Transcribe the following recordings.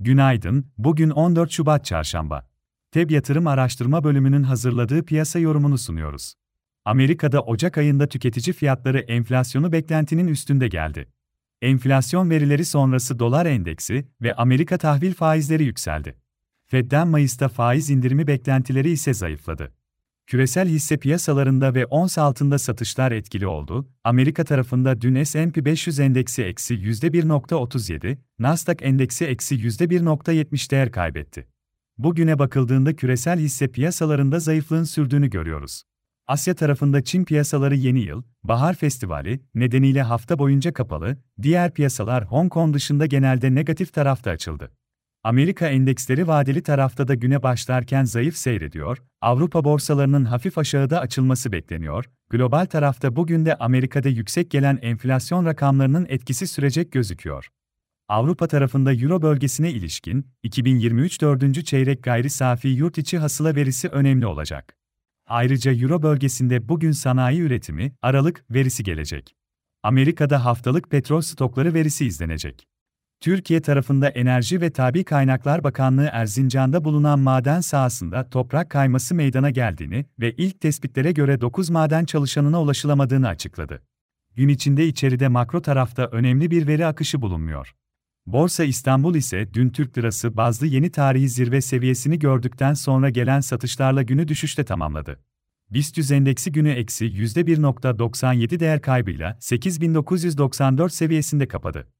Günaydın, bugün 14 Şubat Çarşamba. TEB Yatırım Araştırma Bölümünün hazırladığı piyasa yorumunu sunuyoruz. Amerika'da Ocak ayında tüketici fiyatları enflasyonu beklentinin üstünde geldi. Enflasyon verileri sonrası dolar endeksi ve Amerika tahvil faizleri yükseldi. Fed'den Mayıs'ta faiz indirimi beklentileri ise zayıfladı. Küresel hisse piyasalarında ve ons altında satışlar etkili oldu. Amerika tarafında dün S&P 500 endeksi eksi %1.37, Nasdaq endeksi eksi %1.70 değer kaybetti. Bugüne bakıldığında küresel hisse piyasalarında zayıflığın sürdüğünü görüyoruz. Asya tarafında Çin piyasaları yeni yıl, bahar festivali nedeniyle hafta boyunca kapalı, diğer piyasalar Hong Kong dışında genelde negatif tarafta açıldı. Amerika endeksleri vadeli tarafta da güne başlarken zayıf seyrediyor, Avrupa borsalarının hafif aşağıda açılması bekleniyor, global tarafta bugün de Amerika'da yüksek gelen enflasyon rakamlarının etkisi sürecek gözüküyor. Avrupa tarafında Euro bölgesine ilişkin 2023 4. çeyrek gayri safi yurt içi hasıla verisi önemli olacak. Ayrıca Euro bölgesinde bugün sanayi üretimi, Aralık verisi gelecek. Amerika'da haftalık petrol stokları verisi izlenecek. Türkiye tarafında Enerji ve Tabi Kaynaklar Bakanlığı Erzincan'da bulunan maden sahasında toprak kayması meydana geldiğini ve ilk tespitlere göre 9 maden çalışanına ulaşılamadığını açıkladı. Gün içinde içeride makro tarafta önemli bir veri akışı bulunmuyor. Borsa İstanbul ise dün Türk Lirası bazlı yeni tarihi zirve seviyesini gördükten sonra gelen satışlarla günü düşüşte tamamladı. BIST endeksi günü eksi %1.97 değer kaybıyla 8994 seviyesinde kapadı.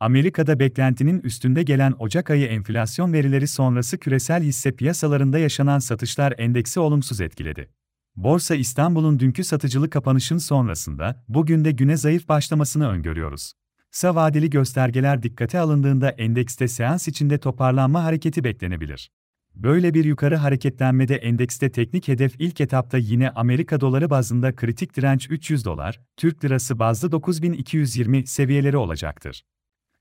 Amerika'da beklentinin üstünde gelen Ocak ayı enflasyon verileri sonrası küresel hisse piyasalarında yaşanan satışlar endeksi olumsuz etkiledi. Borsa İstanbul'un dünkü satıcılı kapanışın sonrasında bugün de güne zayıf başlamasını öngörüyoruz. Kısa vadeli göstergeler dikkate alındığında endekste seans içinde toparlanma hareketi beklenebilir. Böyle bir yukarı hareketlenmede endekste teknik hedef ilk etapta yine Amerika doları bazında kritik direnç 300 dolar, Türk lirası bazlı 9220 seviyeleri olacaktır.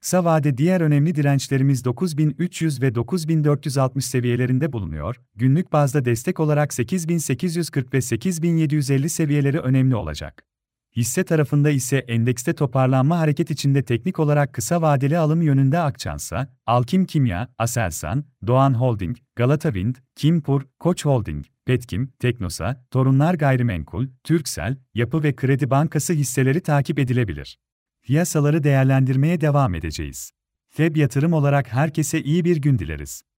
Kısa vade diğer önemli dirençlerimiz 9300 ve 9460 seviyelerinde bulunuyor, günlük bazda destek olarak 8840 ve 8750 seviyeleri önemli olacak. Hisse tarafında ise endekste toparlanma hareket içinde teknik olarak kısa vadeli alım yönünde Akçansa, Alkim Kimya, Aselsan, Doğan Holding, Galata Wind, Kimpur, Koç Holding, Petkim, Teknosa, Torunlar Gayrimenkul, Türksel, Yapı ve Kredi Bankası hisseleri takip edilebilir. Piyasaları değerlendirmeye devam edeceğiz. FEB yatırım olarak herkese iyi bir gün dileriz.